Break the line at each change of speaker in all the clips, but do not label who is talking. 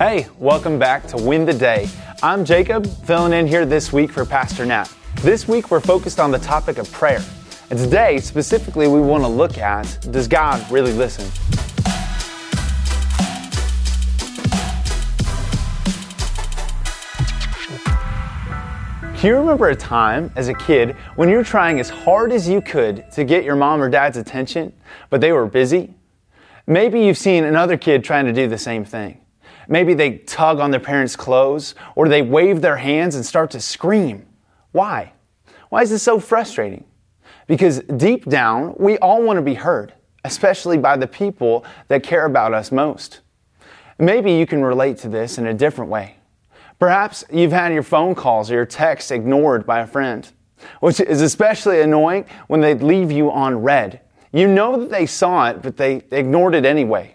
Hey, welcome back to Win the Day. I'm Jacob, filling in here this week for Pastor Nat. This week we're focused on the topic of prayer. And today, specifically, we want to look at does God really listen? Can you remember a time as a kid when you were trying as hard as you could to get your mom or dad's attention, but they were busy? Maybe you've seen another kid trying to do the same thing. Maybe they tug on their parents' clothes or they wave their hands and start to scream. Why? Why is this so frustrating? Because deep down, we all want to be heard, especially by the people that care about us most. Maybe you can relate to this in a different way. Perhaps you've had your phone calls or your texts ignored by a friend, which is especially annoying when they leave you on read. You know that they saw it, but they ignored it anyway.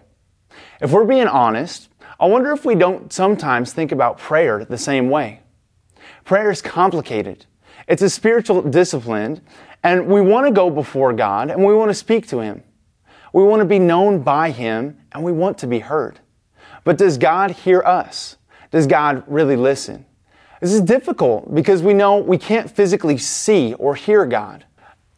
If we're being honest, I wonder if we don't sometimes think about prayer the same way. Prayer is complicated. It's a spiritual discipline, and we want to go before God and we want to speak to Him. We want to be known by Him and we want to be heard. But does God hear us? Does God really listen? This is difficult because we know we can't physically see or hear God.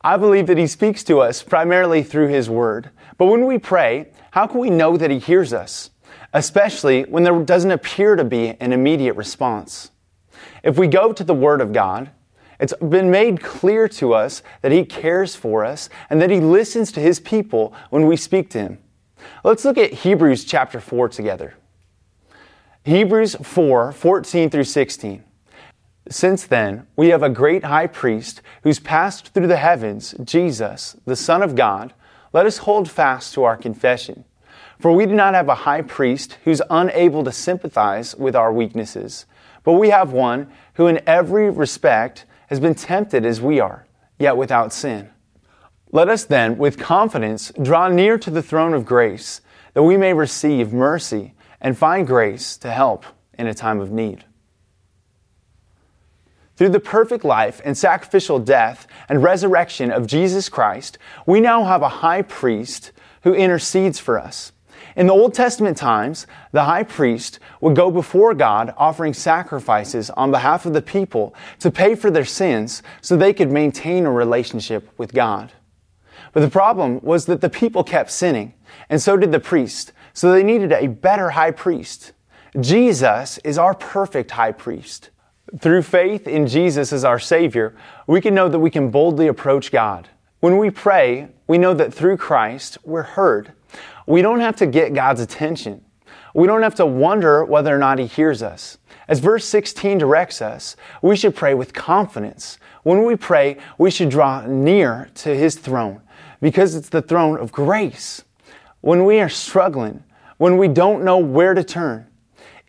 I believe that He speaks to us primarily through His Word. But when we pray, how can we know that He hears us? Especially when there doesn't appear to be an immediate response. If we go to the Word of God, it's been made clear to us that He cares for us and that He listens to His people when we speak to Him. Let's look at Hebrews chapter 4 together. Hebrews 4 14 through 16. Since then, we have a great high priest who's passed through the heavens, Jesus, the Son of God. Let us hold fast to our confession. For we do not have a high priest who's unable to sympathize with our weaknesses, but we have one who, in every respect, has been tempted as we are, yet without sin. Let us then, with confidence, draw near to the throne of grace, that we may receive mercy and find grace to help in a time of need. Through the perfect life and sacrificial death and resurrection of Jesus Christ, we now have a high priest who intercedes for us. In the Old Testament times, the high priest would go before God offering sacrifices on behalf of the people to pay for their sins so they could maintain a relationship with God. But the problem was that the people kept sinning, and so did the priest, so they needed a better high priest. Jesus is our perfect high priest. Through faith in Jesus as our Savior, we can know that we can boldly approach God. When we pray, we know that through Christ, we're heard. We don't have to get God's attention. We don't have to wonder whether or not He hears us. As verse 16 directs us, we should pray with confidence. When we pray, we should draw near to His throne because it's the throne of grace. When we are struggling, when we don't know where to turn,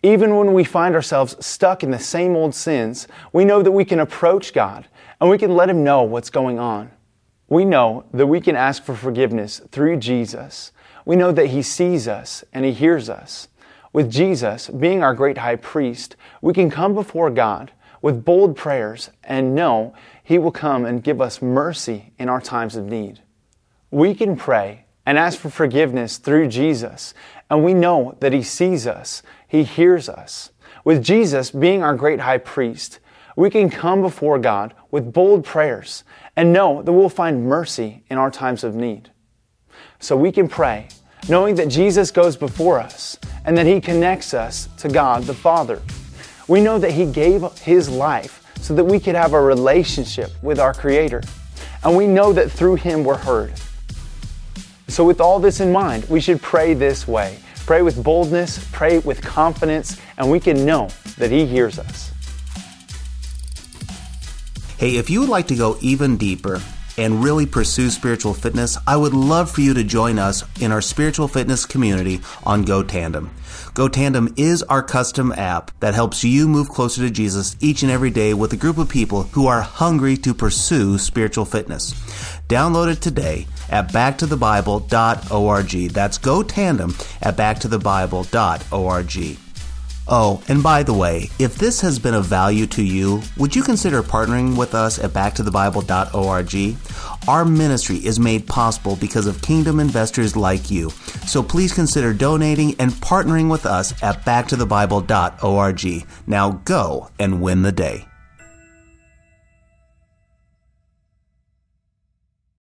even when we find ourselves stuck in the same old sins, we know that we can approach God and we can let Him know what's going on. We know that we can ask for forgiveness through Jesus. We know that He sees us and He hears us. With Jesus being our great high priest, we can come before God with bold prayers and know He will come and give us mercy in our times of need. We can pray and ask for forgiveness through Jesus, and we know that He sees us, He hears us. With Jesus being our great high priest, we can come before God with bold prayers and know that we'll find mercy in our times of need. So we can pray knowing that Jesus goes before us and that He connects us to God the Father. We know that He gave His life so that we could have a relationship with our Creator. And we know that through Him we're heard. So, with all this in mind, we should pray this way pray with boldness, pray with confidence, and we can know that He hears us.
Hey, if you would like to go even deeper, and really pursue spiritual fitness, I would love for you to join us in our spiritual fitness community on GoTandem. GoTandem is our custom app that helps you move closer to Jesus each and every day with a group of people who are hungry to pursue spiritual fitness. Download it today at backtothebible.org. That's GoTandem at backtothebible.org. Oh, and by the way, if this has been of value to you, would you consider partnering with us at backtothebible.org? Our ministry is made possible because of kingdom investors like you. So please consider donating and partnering with us at backtothebible.org. Now go and win the day.